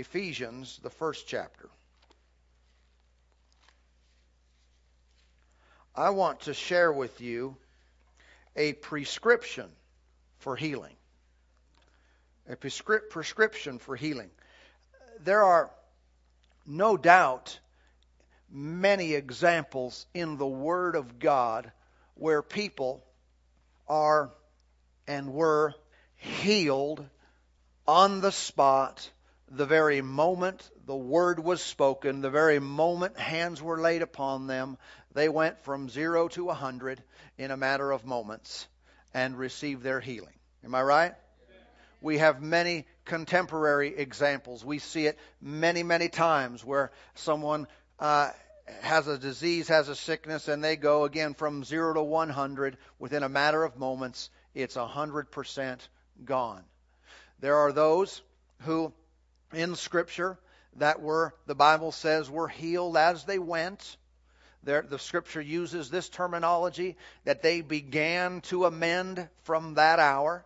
Ephesians, the first chapter. I want to share with you a prescription for healing. A prescription for healing. There are no doubt many examples in the Word of God where people are and were healed on the spot the very moment the word was spoken, the very moment hands were laid upon them, they went from zero to a hundred in a matter of moments and received their healing. Am I right? We have many contemporary examples. We see it many, many times where someone uh, has a disease, has a sickness, and they go again from zero to 100 within a matter of moments. It's 100% gone. There are those who, in Scripture, that were, the Bible says, were healed as they went. There, the Scripture uses this terminology that they began to amend from that hour.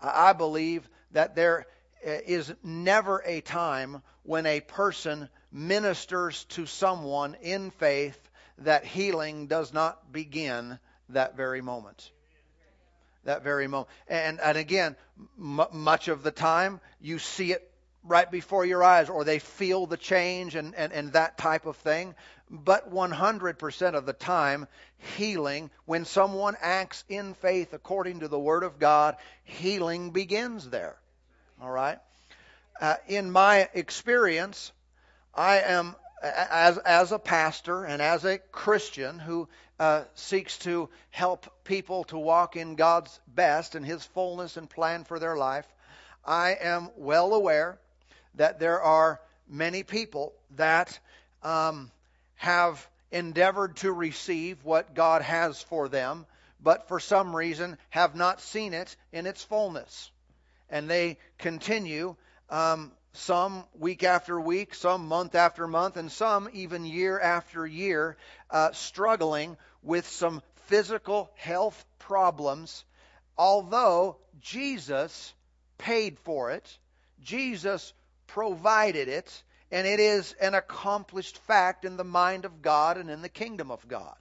I believe that there uh, never a time when a person ministers to someone in faith that healing does not begin that very moment. That very moment. And, and again, m- much of the time, you see it right before your eyes, or they feel the change and, and, and that type of thing. But 100% of the time, healing, when someone acts in faith according to the Word of God, healing begins there. All right? Uh, in my experience, I am, as, as a pastor and as a Christian who uh, seeks to help people to walk in God's best and His fullness and plan for their life, I am well aware that there are many people that um, have endeavored to receive what God has for them, but for some reason have not seen it in its fullness. And they continue, um, some week after week, some month after month, and some even year after year, uh, struggling with some physical health problems, although Jesus paid for it, Jesus provided it, and it is an accomplished fact in the mind of God and in the kingdom of God.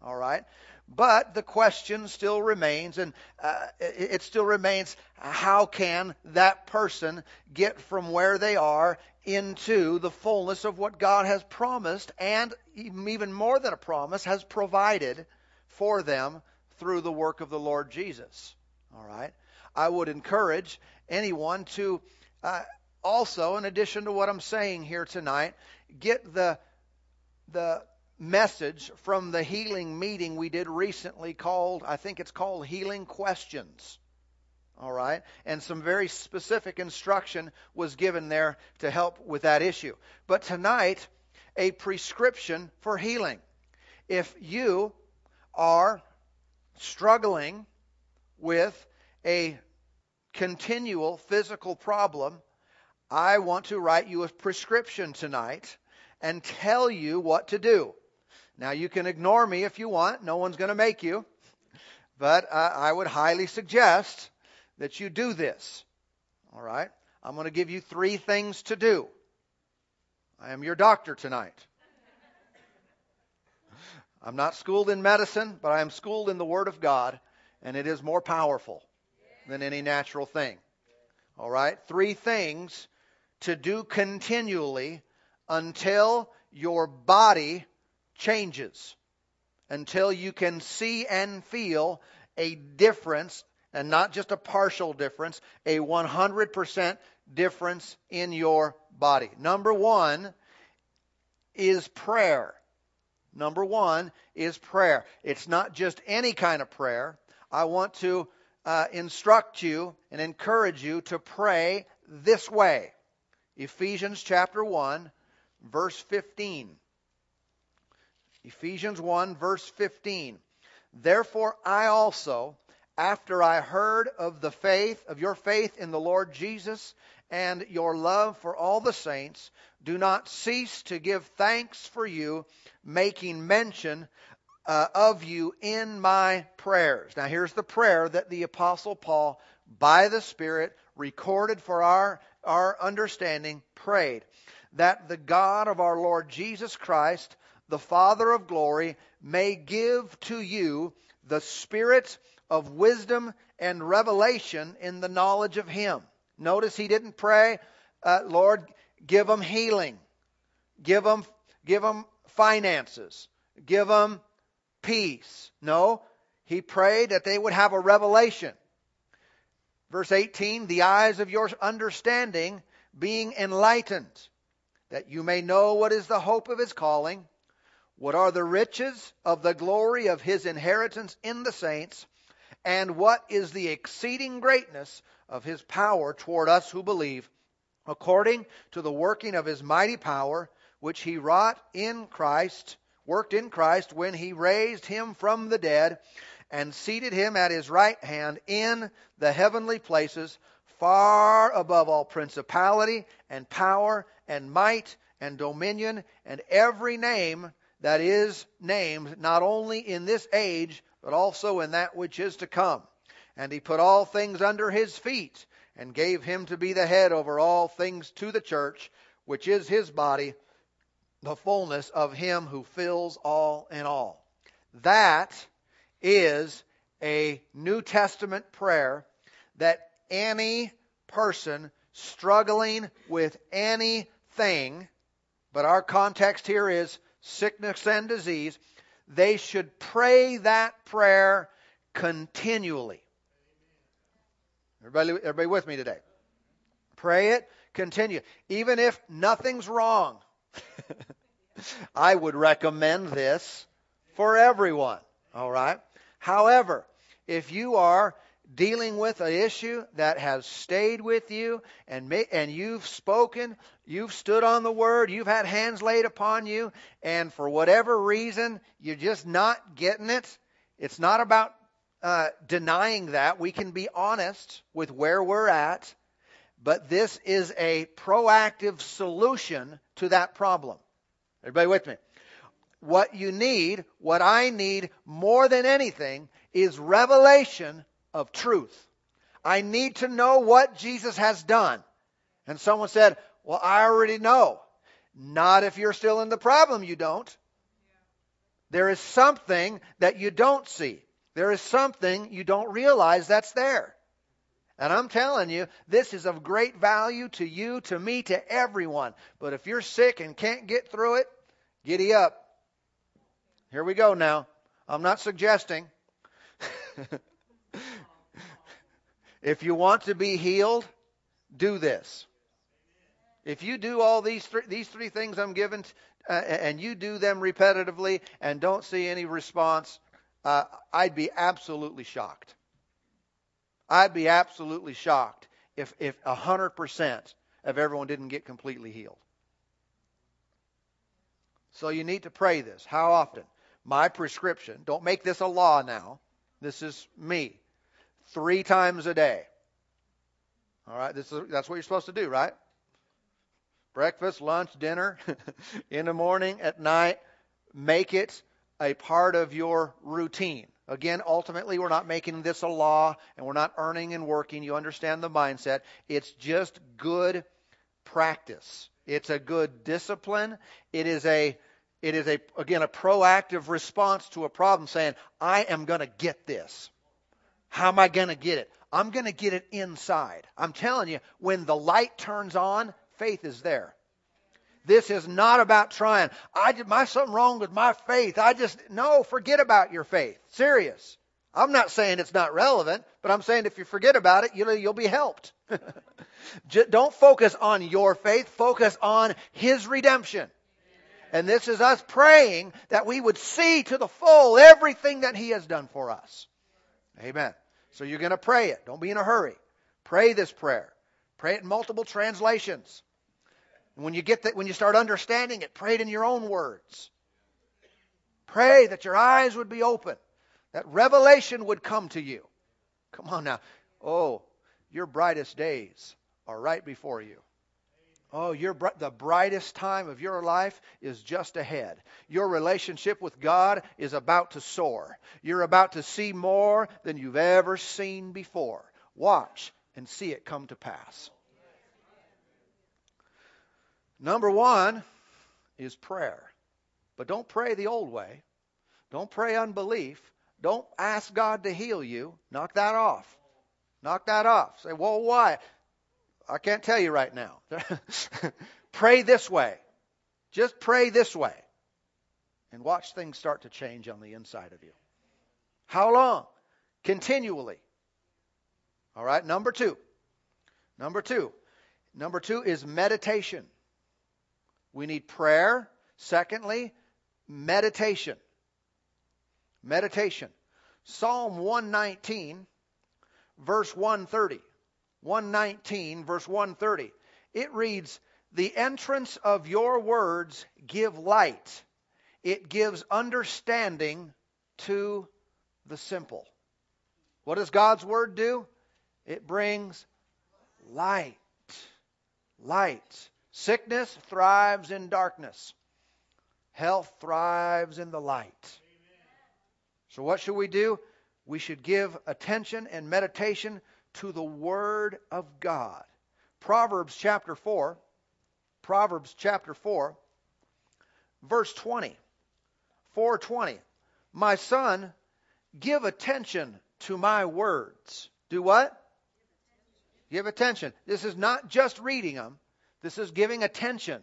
All right? But the question still remains, and uh, it, still remains how can that person get from where they are into the fullness of what God has promised, and even more than a promise, has provided for them through the work of the Lord Jesus? All right? I would encourage anyone to uh, also, in addition to what I'm saying here tonight, get the the message from the healing meeting we did recently called, I think it's called Healing Questions. All right? And some very specific instruction was given there to help with that issue. But tonight, a prescription for healing. If you are struggling with a continual physical problem, I want to write you a prescription tonight and tell you what to do. Now, you can ignore me if you want, no one's going to make you. But uh, I would highly suggest that you do this. All right? I'm going to give you three things to do. I am your doctor tonight. I'm not schooled in medicine, but I am schooled in the Word of God, and it is more powerful than any natural thing. All right? Three things to do continually until your body changes until you can see and feel a difference, and not just a partial difference, a 100% difference in your body. Number one is prayer. Number one is prayer. It's not just any kind of prayer. I want to uh, instruct you and encourage you to pray this way. Ephesians chapter 1, verse 15. Ephesians 1, verse 15. Therefore, I also, after I heard of the faith, of your faith in the Lord Jesus and your love for all the saints, do not cease to give thanks for you, making mention uh, of you in my prayers. Now, here's the prayer that the Apostle Paul, by the Spirit, recorded for our, our understanding, prayed that the God of our Lord Jesus Christ, the Father of glory, may give to you the spirit of wisdom and revelation in the knowledge of Him. Notice he didn't pray, uh, Lord, give them healing, give them, give them finances, give them peace. No, he prayed that they would have a revelation. Verse 18, the eyes of your understanding being enlightened, that you may know what is the hope of his calling, what are the riches of the glory of his inheritance in the saints, and what is the exceeding greatness of his power toward us who believe, according to the working of his mighty power, which he wrought in Christ, worked in Christ when he raised him from the dead and seated him at his right hand in the heavenly places, far above all principality and power and might and dominion and every name that is named, not only in this age, but also in that which is to come. And he put all things under his feet and gave him to be the head over all things to the church, which is his body, the fullness of him who fills all in all. That is a New Testament prayer that any person struggling with anything, but our context here is sickness and disease, they should pray that prayer continually. Everybody, everybody with me today? Pray it, continue. Even if nothing's wrong, I would recommend this for everyone. All right? However, if you are dealing with an issue that has stayed with you and and you've spoken, you've stood on the word, you've had hands laid upon you, and for whatever reason you're just not getting it. It's not about uh, denying that. We can be honest with where we're at, but this is a proactive solution to that problem. Everybody with me? What you need, what I need more than anything, is revelation of truth. I need to know what Jesus has done. And someone said, Well, I already know. Not if you're still in the problem, you don't. There is something that you don't see. There is something you don't realize that's there. And I'm telling you, this is of great value to you, to me, to everyone. But if you're sick and can't get through it, giddy up. Here we go now. I'm not suggesting. if you want to be healed, do this. If you do all these three, these three things I'm given, uh, and you do them repetitively and don't see any response, uh, I'd be absolutely shocked. I'd be absolutely shocked if if hundred percent of everyone didn't get completely healed. So you need to pray this. How often? My prescription. Don't make this a law now. This is me. Three times a day. All right. This is that's what you're supposed to do, right? Breakfast, lunch, dinner, in the morning, at night. Make it a part of your routine. Again, ultimately, we're not making this a law and we're not earning and working. You understand the mindset. It's just good practice. It's a good discipline. It is a it is a again a proactive response to a problem saying, I am going to get this. How am I going to get it? I'm going to get it inside. I'm telling you, when the light turns on, faith is there. This is not about trying. I did my something wrong with my faith. I just no, forget about your faith. Serious. I'm not saying it's not relevant, but I'm saying if you forget about it, you'll, you'll be helped. Don't focus on your faith, focus on His redemption. And this is us praying that we would see to the full everything that He has done for us. Amen. So you're going to pray it. Don't be in a hurry. Pray this prayer. Pray it in multiple translations. When you get that, when you start understanding it, pray it in your own words. Pray that your eyes would be open, that revelation would come to you. Come on now. Oh, your brightest days are right before you. Oh, your br- the brightest time of your life is just ahead. Your relationship with God is about to soar. You're about to see more than you've ever seen before. Watch and see it come to pass. Number one is prayer. But don't pray the old way. Don't pray unbelief. Don't ask God to heal you. Knock that off. Knock that off. Say, well, why? I can't tell you right now. pray this way. Just pray this way. And watch things start to change on the inside of you. How long? Continually. All right, number two. Number two. Number two is meditation. We need prayer. Secondly, meditation. Meditation. Psalm 119, verse 130. 119, verse 130. It reads, The entrance of your words give light, it gives understanding to the simple. What does God's word do? It brings light. Light. Sickness thrives in darkness. Health thrives in the light. So, what should we do? We should give attention and meditation to the Word of God. Proverbs chapter 4, Proverbs chapter 4, verse 20. 420. My son, give attention to my words. Do what? Give attention. This is not just reading them, this is giving attention.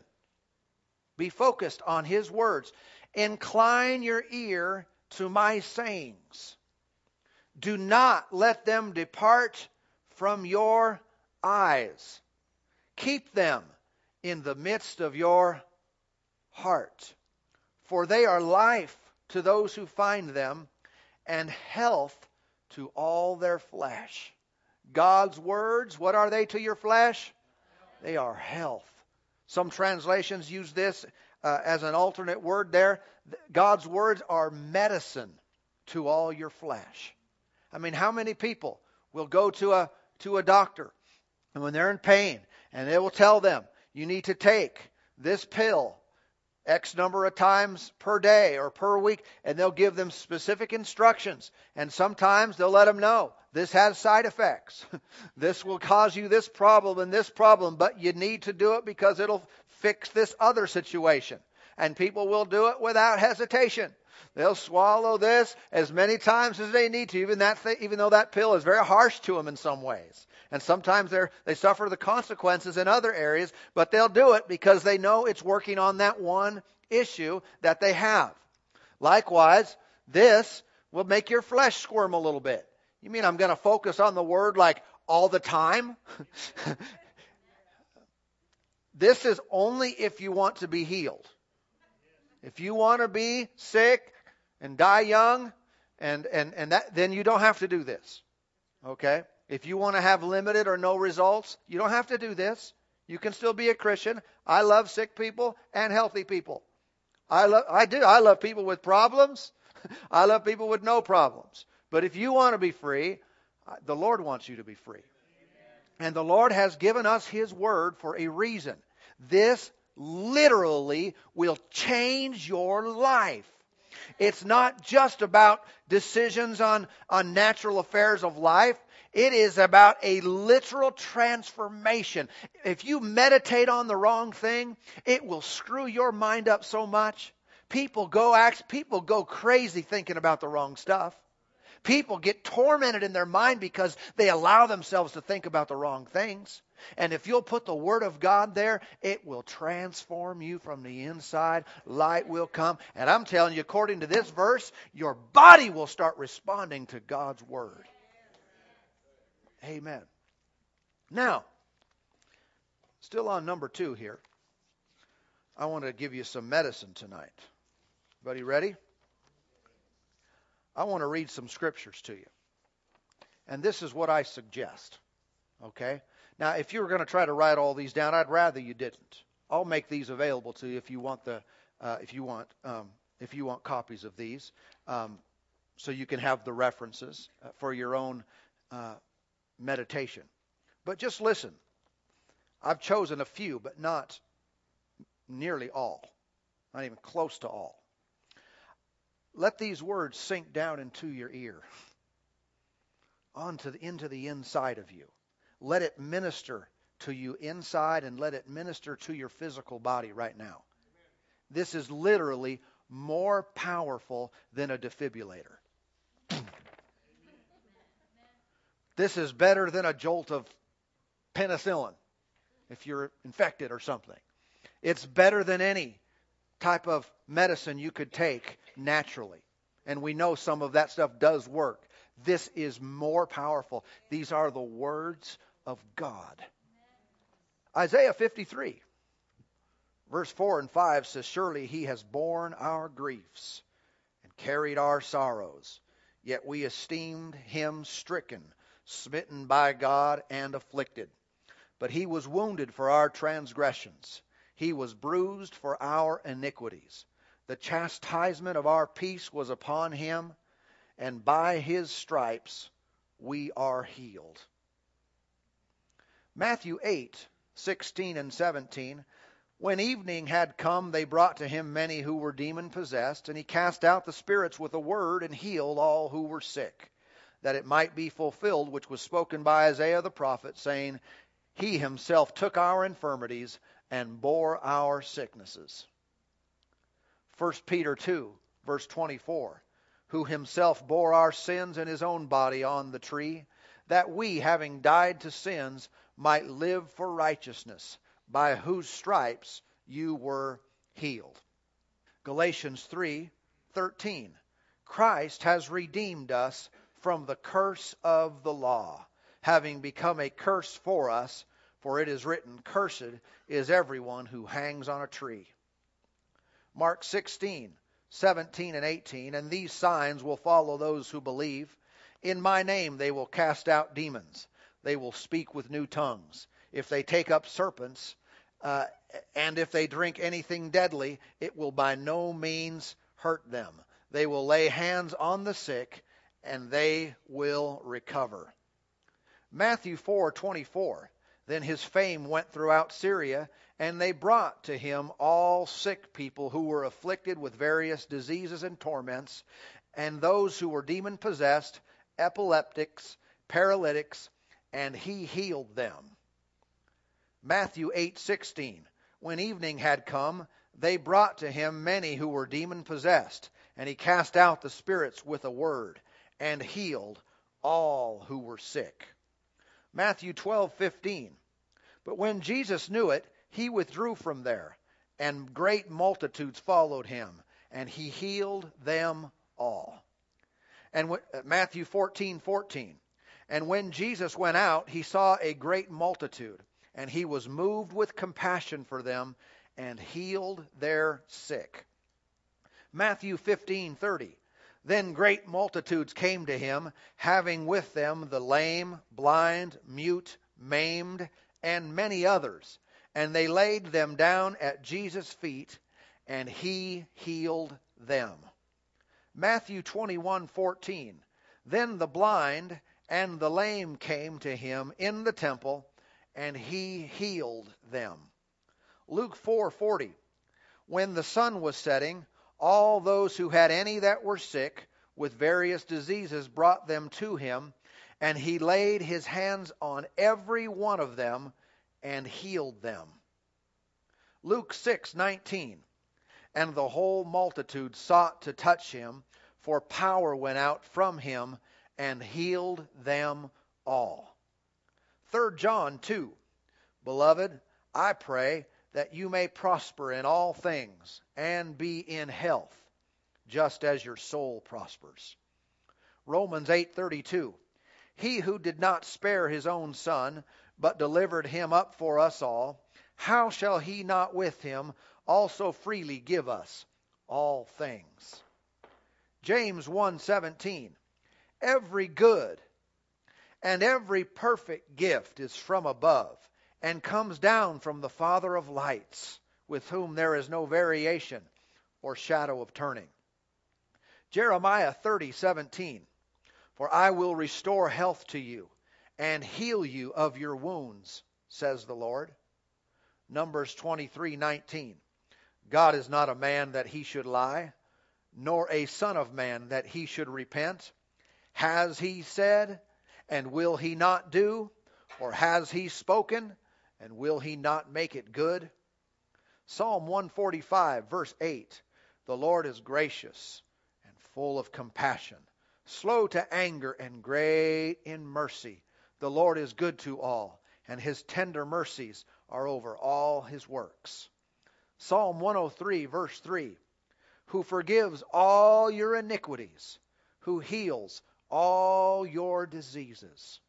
Be focused on His words. Incline your ear to my sayings. Do not let them depart from your eyes. Keep them in the midst of your heart. For they are life to those who find them, and health to all their flesh. God's words, what are they to your flesh? They are health. Some translations use this uh, as an alternate word there. God's words are medicine to all your flesh. I mean, how many people will go to a to a doctor and when they're in pain and they will tell them, you need to take this pill X number of times per day or per week, and they'll give them specific instructions. And sometimes they'll let them know this has side effects. this will cause you this problem and this problem, but you need to do it because it'll fix this other situation. And people will do it without hesitation. They'll swallow this as many times as they need to, even that th- even though that pill is very harsh to them in some ways. And sometimes they they suffer the consequences in other areas, but they'll do it because they know it's working on that one issue that they have. Likewise, this will make your flesh squirm a little bit. You mean I'm going to focus on the word like all the time? this is only if you want to be healed. If you want to be sick and die young, and, and, and that, then you don't have to do this. Okay? If you want to have limited or no results, you don't have to do this. You can still be a Christian. I love sick people and healthy people. I love I do. I love people with problems. I love people with no problems. But if you want to be free, the Lord wants you to be free. And the Lord has given us His word for a reason. This literally will change your life. It's not just about decisions on, on natural affairs of life. It is about a literal transformation. If you meditate on the wrong thing, it will screw your mind up so much. People go act, people go crazy thinking about the wrong stuff. People get tormented in their mind because they allow themselves to think about the wrong things. And if you'll put the Word of God there, it will transform you from the inside. Light will come. And I'm telling you, according to this verse, your body will start responding to God's Word. Amen. Now, still on number two here. I want to give you some medicine tonight. Everybody ready? I want to read some scriptures to you. And this is what I suggest. Okay? Now, if you were going to try to write all these down, I'd rather you didn't. I'll make these available to you if you want the uh, if you want um, if you want copies of these, um, so you can have the references uh, for your own uh, meditation. But just listen. I've chosen a few, but not nearly all, not even close to all. Let these words sink down into your ear, onto the, into the inside of you. Let it minister to you inside and let it minister to your physical body right now. This is literally more powerful than a defibrillator. This is better than a jolt of penicillin if you're infected or something. It's better than any type of medicine you could take naturally. And we know some of that stuff does work. This is more powerful. These are the words of God. Isaiah 53, verse 4 and 5 says, Surely he has borne our griefs and carried our sorrows, yet we esteemed him stricken smitten by God and afflicted. But he was wounded for our transgressions, he was bruised for our iniquities. The chastisement of our peace was upon him, and by his stripes we are healed. Matthew 8, 16 and 17. When evening had come, they brought to him many who were demon possessed, and he cast out the spirits with a word and healed all who were sick that it might be fulfilled which was spoken by Isaiah the prophet, saying, He himself took our infirmities and bore our sicknesses. 1 Peter 2, verse 24, who himself bore our sins in his own body on the tree, that we, having died to sins, might live for righteousness, by whose stripes you were healed. Galatians 3, 13. Christ has redeemed us from the curse of the law, having become a curse for us, for it is written, Cursed is everyone who hangs on a tree. Mark 16, 17 and 18, and these signs will follow those who believe. In my name they will cast out demons. They will speak with new tongues. If they take up serpents, uh, and if they drink anything deadly, it will by no means hurt them. They will lay hands on the sick, and they will recover. Matthew 4:24 Then his fame went throughout Syria and they brought to him all sick people who were afflicted with various diseases and torments and those who were demon possessed epileptics paralytics and he healed them. Matthew 8:16 When evening had come they brought to him many who were demon possessed and he cast out the spirits with a word and healed all who were sick. Matthew 12:15. But when Jesus knew it, he withdrew from there, and great multitudes followed him, and he healed them all. And uh, Matthew 14:14. And when Jesus went out, he saw a great multitude, and he was moved with compassion for them and healed their sick. Matthew 15:30. Then great multitudes came to him, having with them the lame, blind, mute, maimed, and many others. And they laid them down at Jesus' feet, and he healed them. Matthew 21:14. Then the blind and the lame came to him in the temple, and he healed them. Luke 4:40. When the sun was setting, all those who had any that were sick with various diseases brought them to him, and he laid his hands on every one of them and healed them. Luke 6:19 And the whole multitude sought to touch him, for power went out from him and healed them all. 3 John 2 Beloved, I pray that you may prosper in all things and be in health, just as your soul prospers. Romans 8:32 He who did not spare his own son, but delivered him up for us all, how shall he not with him also freely give us all things? James 1:17 Every good and every perfect gift is from above and comes down from the Father of lights, with whom there is no variation or shadow of turning. Jeremiah 30:17 For I will restore health to you and heal you of your wounds, says the Lord. Numbers 23:19 God is not a man that he should lie, nor a son of man that he should repent. Has he said, and will he not do? Or has he spoken, and will he not make it good? Psalm 145, verse 8 The Lord is gracious and full of compassion, slow to anger and great in mercy. The Lord is good to all, and his tender mercies are over all his works. Psalm 103, verse 3 Who forgives all your iniquities, who heals all your diseases.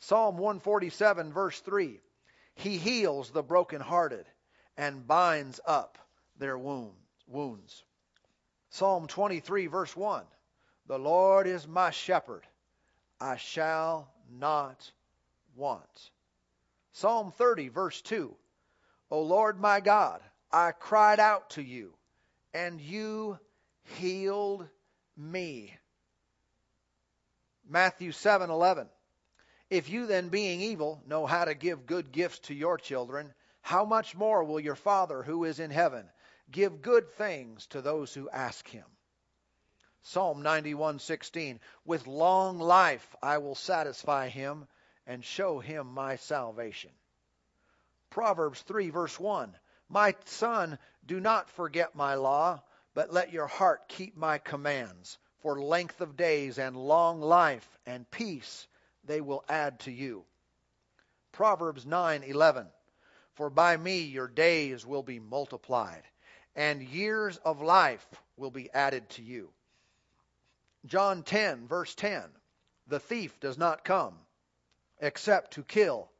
Psalm 147, verse 3 He heals the brokenhearted and binds up their wounds. Psalm 23, verse 1 The Lord is my shepherd, I shall not want. Psalm 30, verse 2 O Lord my God, I cried out to you, and you healed me. Matthew 7, 11 If you then, being evil, know how to give good gifts to your children, how much more will your Father who is in heaven give good things to those who ask him? Psalm 91:16 With long life I will satisfy him and show him my salvation. Proverbs 3 verse 1 My son, do not forget my law, but let your heart keep my commands, for length of days and long life and peace they will add to you. Proverbs 9:11 for by me your days will be multiplied, and years of life will be added to you. John 10, verse 10 The thief does not come except to kill,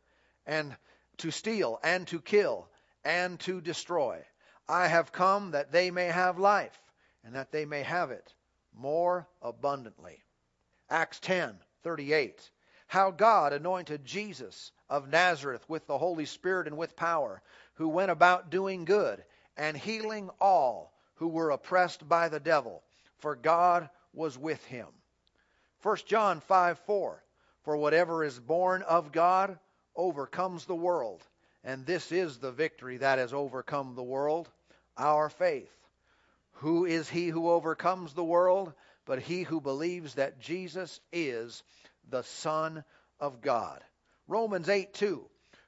and to steal, and to kill, and to destroy. I have come that they may have life, and that they may have it more abundantly. Acts 10, 38 how God anointed Jesus of Nazareth with the Holy Spirit and with power, who went about doing good and healing all who were oppressed by the devil, for God was with him. 1 John 5 4 For whatever is born of God overcomes the world, and this is the victory that has overcome the world, our faith. Who is he who overcomes the world? But he who believes that Jesus is the Son of God. Romans 8 2.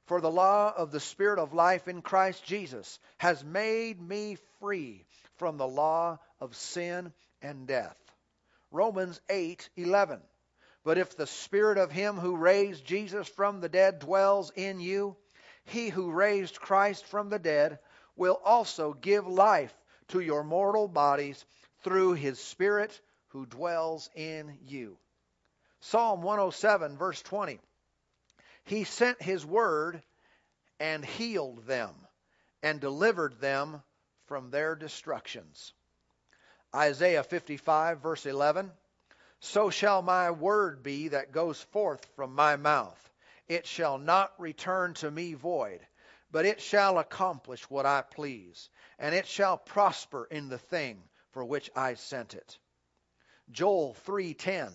For the law of the Spirit of life in Christ Jesus has made me free from the law of sin and death. Romans 8:11 But if the spirit of him who raised Jesus from the dead dwells in you he who raised Christ from the dead will also give life to your mortal bodies through his spirit who dwells in you Psalm 107, verse 20. He sent his word and healed them and delivered them from their destructions. Isaiah 55, verse 11. So shall my word be that goes forth from my mouth. It shall not return to me void, but it shall accomplish what I please, and it shall prosper in the thing for which I sent it. Joel 3:10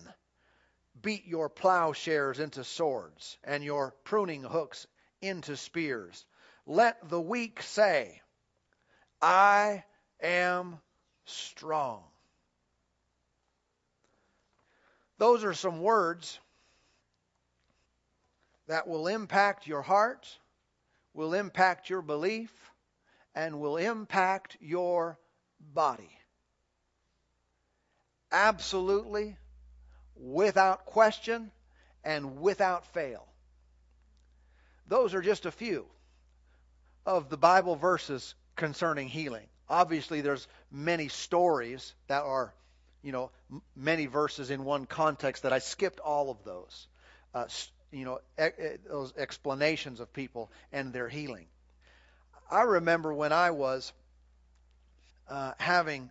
beat your plowshares into swords and your pruning hooks into spears. Let the weak say, I am strong. Those are some words that will impact your heart, will impact your belief, and will impact your body. Absolutely without question and without fail. Those are just a few of the Bible verses concerning healing. Obviously, there's many stories that are, you know, many verses in one context that I skipped all of those. Uh, you know, e- those explanations of people and their healing. I remember when I was uh, having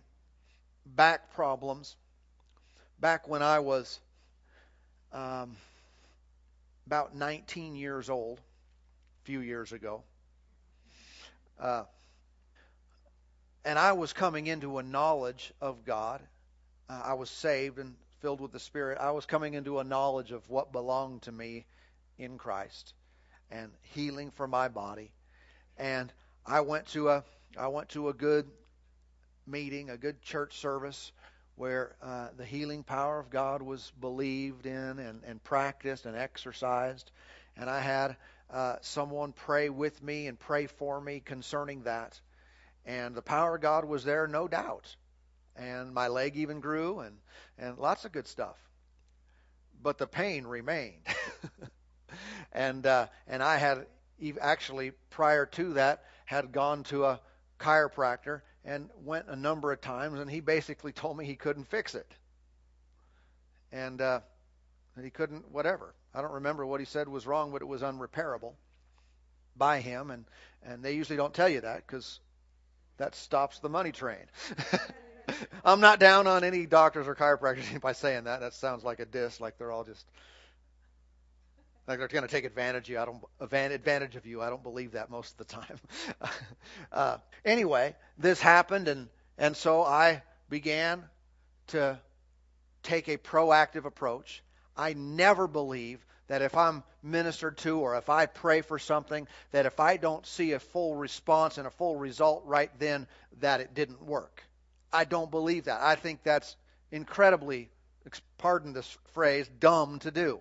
back problems back when I was um, about 19 years old, a few years ago. Uh, and I was coming into a knowledge of God. Uh, I was saved and filled with the Spirit. I was coming into a knowledge of what belonged to me in Christ and healing for my body. And I went to a I went to a good meeting, a good church service where uh, the healing power of God was believed in and, and practiced and exercised. And I had uh, someone pray with me and pray for me concerning that. And the power of God was there, no doubt. And my leg even grew, and, and lots of good stuff. But the pain remained. and uh, and I had actually prior to that had gone to a chiropractor and went a number of times, and he basically told me he couldn't fix it, and uh, he couldn't whatever. I don't remember what he said was wrong, but it was unrepairable by him, and and they usually don't tell you that because that stops the money train. I'm not down on any doctors or chiropractors by saying that. That sounds like a diss, like they're all just like they're going to take advantage of you. I don't advantage of you. I don't believe that most of the time. uh, anyway, this happened, and and so I began to take a proactive approach. I never believe that if I'm ministered to or if I pray for something, that if I don't see a full response and a full result right then, that it didn't work. I don't believe that. I think that's incredibly, pardon this phrase, dumb to do.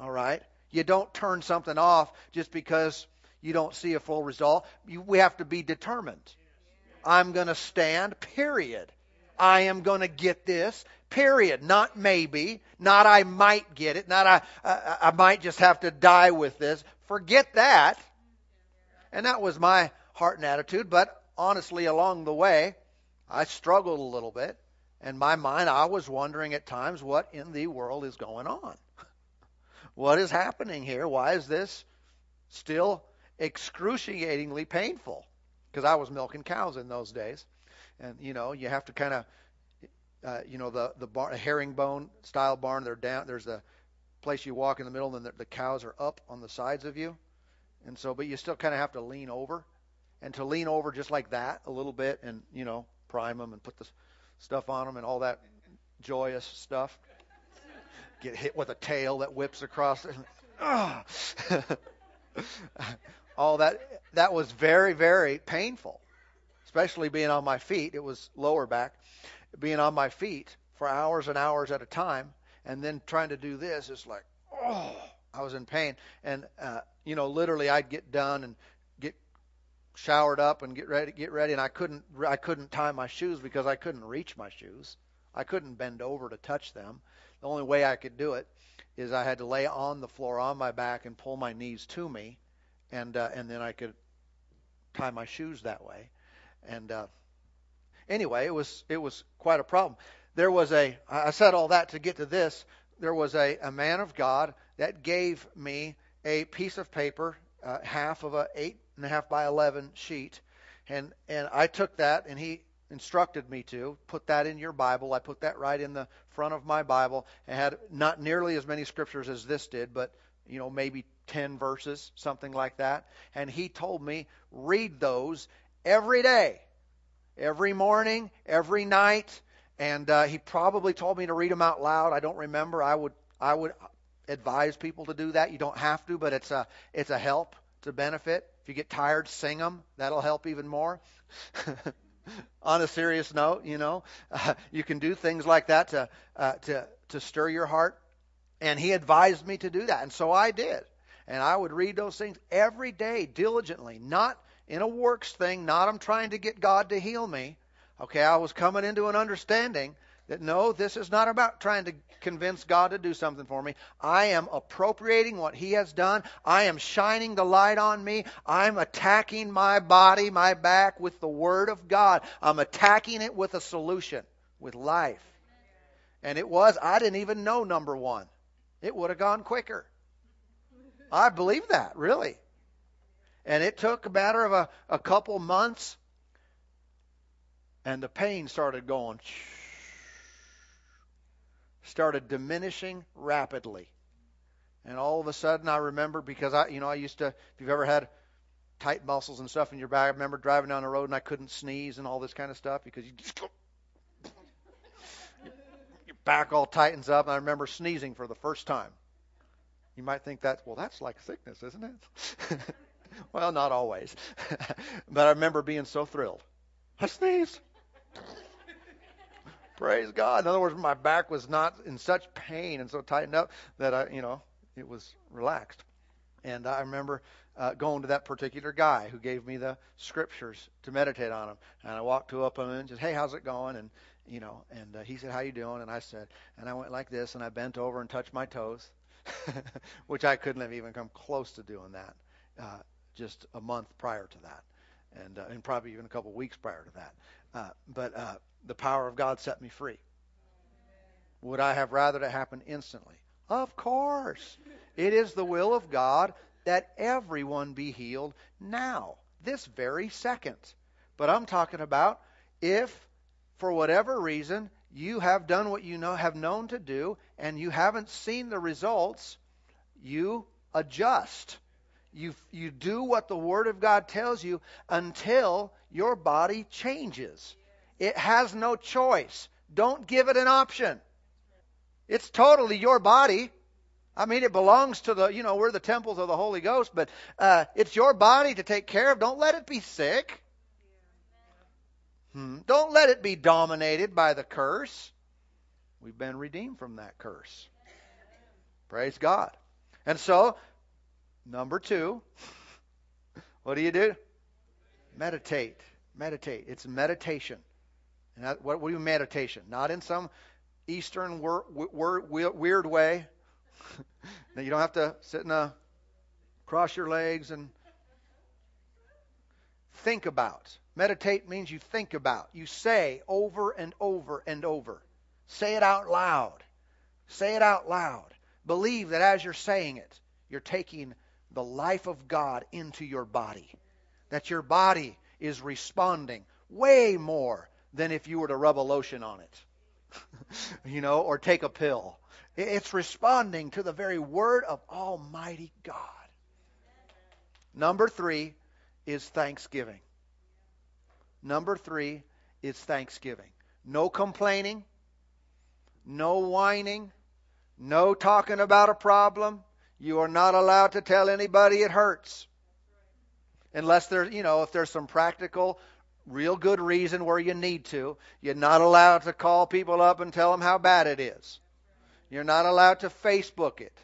All right? You don't turn something off just because you don't see a full result. You, we have to be determined. I'm going to stand, period. I am going to get this, period. Not maybe, not I might get it, not I, I, I might just have to die with this. Forget that. And that was my heart and attitude. But honestly, along the way, I struggled a little bit. In my mind, I was wondering at times what in the world is going on. What is happening here? Why is this still excruciatingly painful? Because I was milking cows in those days. And, you know, you have to kind of, uh, you know, the, the bar, herringbone style barn, they're down, there's the place you walk in the middle, and the, the cows are up on the sides of you. And so, but you still kind of have to lean over. And to lean over just like that a little bit and, you know, prime them and put the stuff on them and all that joyous stuff. Get hit with a tail that whips across. Oh. all that that was very very painful, especially being on my feet. It was lower back, being on my feet for hours and hours at a time, and then trying to do this is like, oh, I was in pain. And uh, you know, literally, I'd get done and get showered up and get ready get ready and I couldn't I couldn't tie my shoes because I couldn't reach my shoes. I couldn't bend over to touch them. The only way I could do it is I had to lay on the floor on my back and pull my knees to me and uh, and then I could tie my shoes that way. And uh, anyway, it was it was quite a problem. There was a I said all that to get to this. There was a, a man of God that gave me a piece of paper, uh, half of a eight and a half by 11 sheet. And, and I took that and he instructed me to put that in your Bible. I put that right in the front of my Bible. It had not nearly as many scriptures as this did, but you know maybe 10 verses, something like that. And he told me read those every day, every morning, every night. And uh, he probably told me to read them out loud. I don't remember. I would I would advise people to do that. You don't have to, but it's a it's a help, it's a benefit. If you get tired, sing them. That'll help even more. On a serious note, you know, uh, you can do things like that to uh, to to stir your heart. And he advised me to do that, and so I did. And I would read those things every day diligently, not in a works thing, not I'm trying to get God to heal me. Okay, I was coming into an understanding that no, this is not about trying to convince God to do something for me. I am appropriating what He has done. I am shining the light on me. I'm attacking my body, my back with the Word of God. I'm attacking it with a solution, with life. And it was, I didn't even know number one. It would have gone quicker. I believe that, really. And it took a matter of a, a couple months, and the pain started going started diminishing rapidly. And all of a sudden, I remember because I, you know, I used to, if you've ever had tight muscles and stuff in your back, I remember driving down the road and I couldn't sneeze and all this kind of stuff because you just go, your back all tightens up. And I remember sneezing for the first time. You might think that, well, that's like sickness, isn't it? well, not always. but I remember being so thrilled. I sneezed. Praise God. In other words, my back was not in such pain and so tightened up that I, you know, it was relaxed. And I remember uh, going to that particular guy who gave me the scriptures to meditate on them. And I walked to up him and said, "Hey, how's it going?" And you know, and uh, he said, "How you doing?" And I said, and I went like this, and I bent over and touched my toes, which I couldn't have even come close to doing that uh, just a month prior to that, and uh, and probably even a couple weeks prior to that. Uh, but uh, the power of God set me free. Would I have rather it happen instantly? Of course. It is the will of God that everyone be healed now, this very second. But I'm talking about if, for whatever reason, you have done what you know have known to do and you haven't seen the results, you adjust. You, you do what the Word of God tells you until your body changes. It has no choice. Don't give it an option. It's totally your body. I mean, it belongs to the, you know, we're the temples of the Holy Ghost, but uh, it's your body to take care of. Don't let it be sick. Hmm. Don't let it be dominated by the curse. We've been redeemed from that curse. Praise God. And so, number two, what do you do? Meditate. Meditate. It's meditation. And that, what, do you meditation? Not in some Eastern wor- wor- weird way now you don't have to sit in a cross your legs and think about. Meditate means you think about. You say over and over and over. Say it out loud. Say it out loud. Believe that as you're saying it, you're taking the life of God into your body. That your body is responding way more than if you were to rub a lotion on it. you know, or take a pill. It's responding to the very word of Almighty God. Number three is thanksgiving. Number three is thanksgiving. No complaining, no whining, no talking about a problem. You are not allowed to tell anybody it hurts. Unless there's, you know, if there's some practical, real good reason where you need to. You're not allowed to call people up and tell them how bad it is. You're not allowed to Facebook it.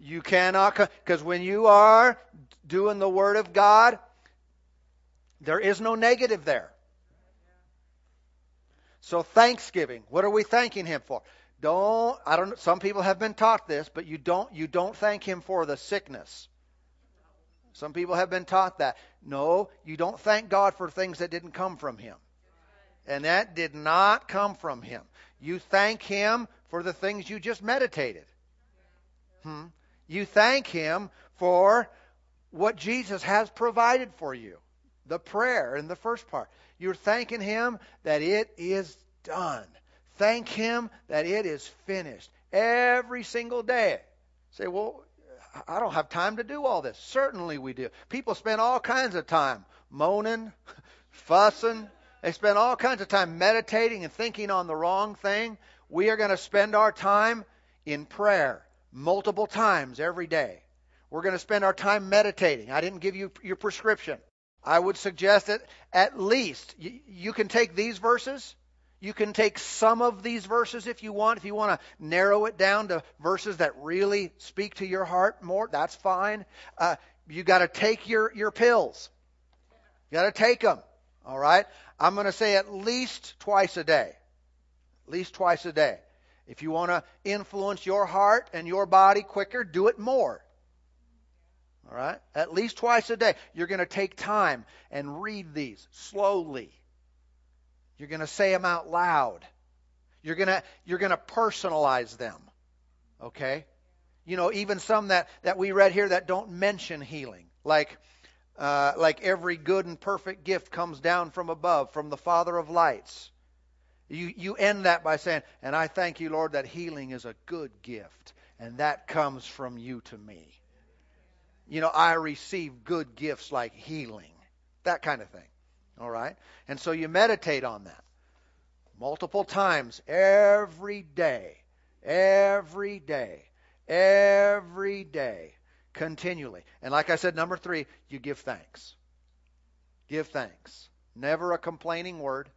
You cannot, because when you are doing the Word of God, there is no negative there. So thanksgiving, what are we thanking Him for? Don't I don't some people have been taught this, but you don't you don't thank Him for the sickness. Some people have been taught that. No, you don't thank God for things that didn't come from Him. And that did not come from Him. You thank Him for the things you just meditated. Hmm? You thank Him for what Jesus has provided for you. The prayer in the first part. You're thanking Him that it is done. Thank Him that it is finished every single day. Say, well, I don't have time to do all this. Certainly we do. People spend all kinds of time moaning, fussing, they spend all kinds of time meditating and thinking on the wrong thing. We are going to spend our time in prayer multiple times every day. We're going to spend our time meditating. I didn't give you your prescription. I would suggest that at least you, you can take these verses. You can take some of these verses if you want. If you want to narrow it down to verses that really speak to your heart more, that's fine. Uh, you got to take your, your pills. You got to take them. All right? I'm going to say at least twice a day. At least twice a day. If you want to influence your heart and your body quicker, do it more. All right? At least twice a day. You're going to take time and read these slowly. You're going to say them out loud. You're going to you're going to personalize them. Okay? You know, even some that that we read here that don't mention healing. Like uh, like every good and perfect gift comes down from above, from the Father of lights. You, you end that by saying, And I thank you, Lord, that healing is a good gift, and that comes from you to me. You know, I receive good gifts like healing, that kind of thing. All right? And so you meditate on that multiple times every day, every day, every day continually. And like I said, number three, you give thanks. Give thanks. Never a complaining word,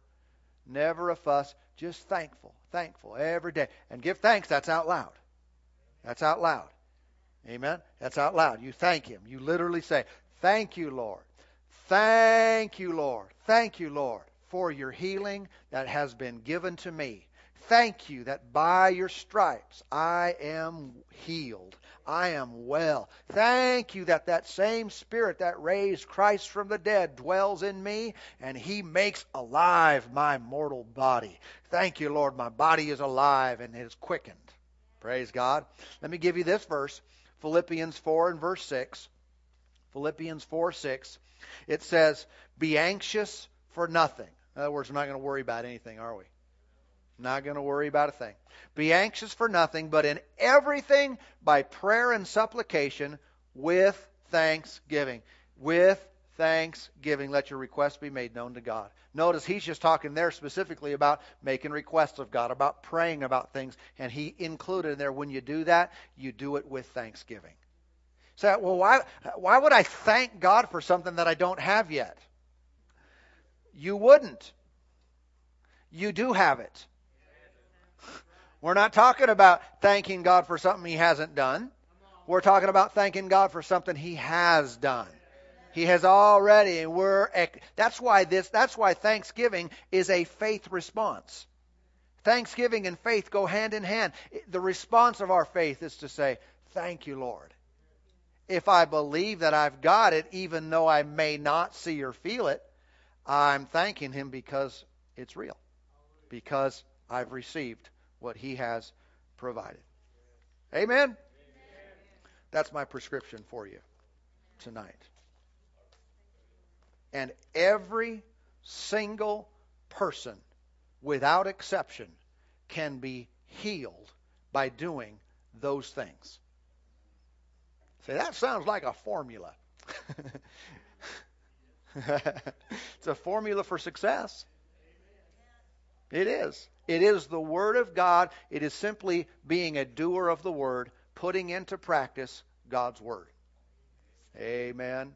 never a fuss, just thankful, thankful every day. And give thanks, that's out loud. That's out loud. Amen. That's out loud. You thank Him. You literally say, Thank you, Lord. Thank you, Lord. Thank you, Lord, for your healing that has been given to me. Thank you that by your stripes I am healed. I am well. Thank you that that same Spirit that raised Christ from the dead dwells in me and He makes alive my mortal body. Thank you, Lord. My body is alive and it is quickened. Praise God. Let me give you this verse Philippians 4 and verse 6. Philippians 4 6. It says, Be anxious for nothing. In other words, we're not going to worry about anything, are we? Not going to worry about a thing. Be anxious for nothing, but in everything by prayer and supplication with thanksgiving. With thanksgiving, let your requests be made known to God. Notice he's just talking there specifically about making requests of God, about praying about things, and he included in there when you do that, you do it with thanksgiving. So, well, why, why would I thank God for something that I don't have yet? You wouldn't. You do have it. We're not talking about thanking God for something He hasn't done. We're talking about thanking God for something He has done. He has already, and we're. That's why this. That's why Thanksgiving is a faith response. Thanksgiving and faith go hand in hand. The response of our faith is to say, "Thank you, Lord." If I believe that I've got it, even though I may not see or feel it, I'm thanking Him because it's real, because I've received what He has provided. Amen? Amen. That's my prescription for you tonight. And every single person, without exception, can be healed by doing those things. Say, that sounds like a formula. it's a formula for success. It is. It is the Word of God. It is simply being a doer of the Word, putting into practice God's Word. Amen.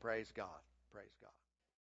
Praise God.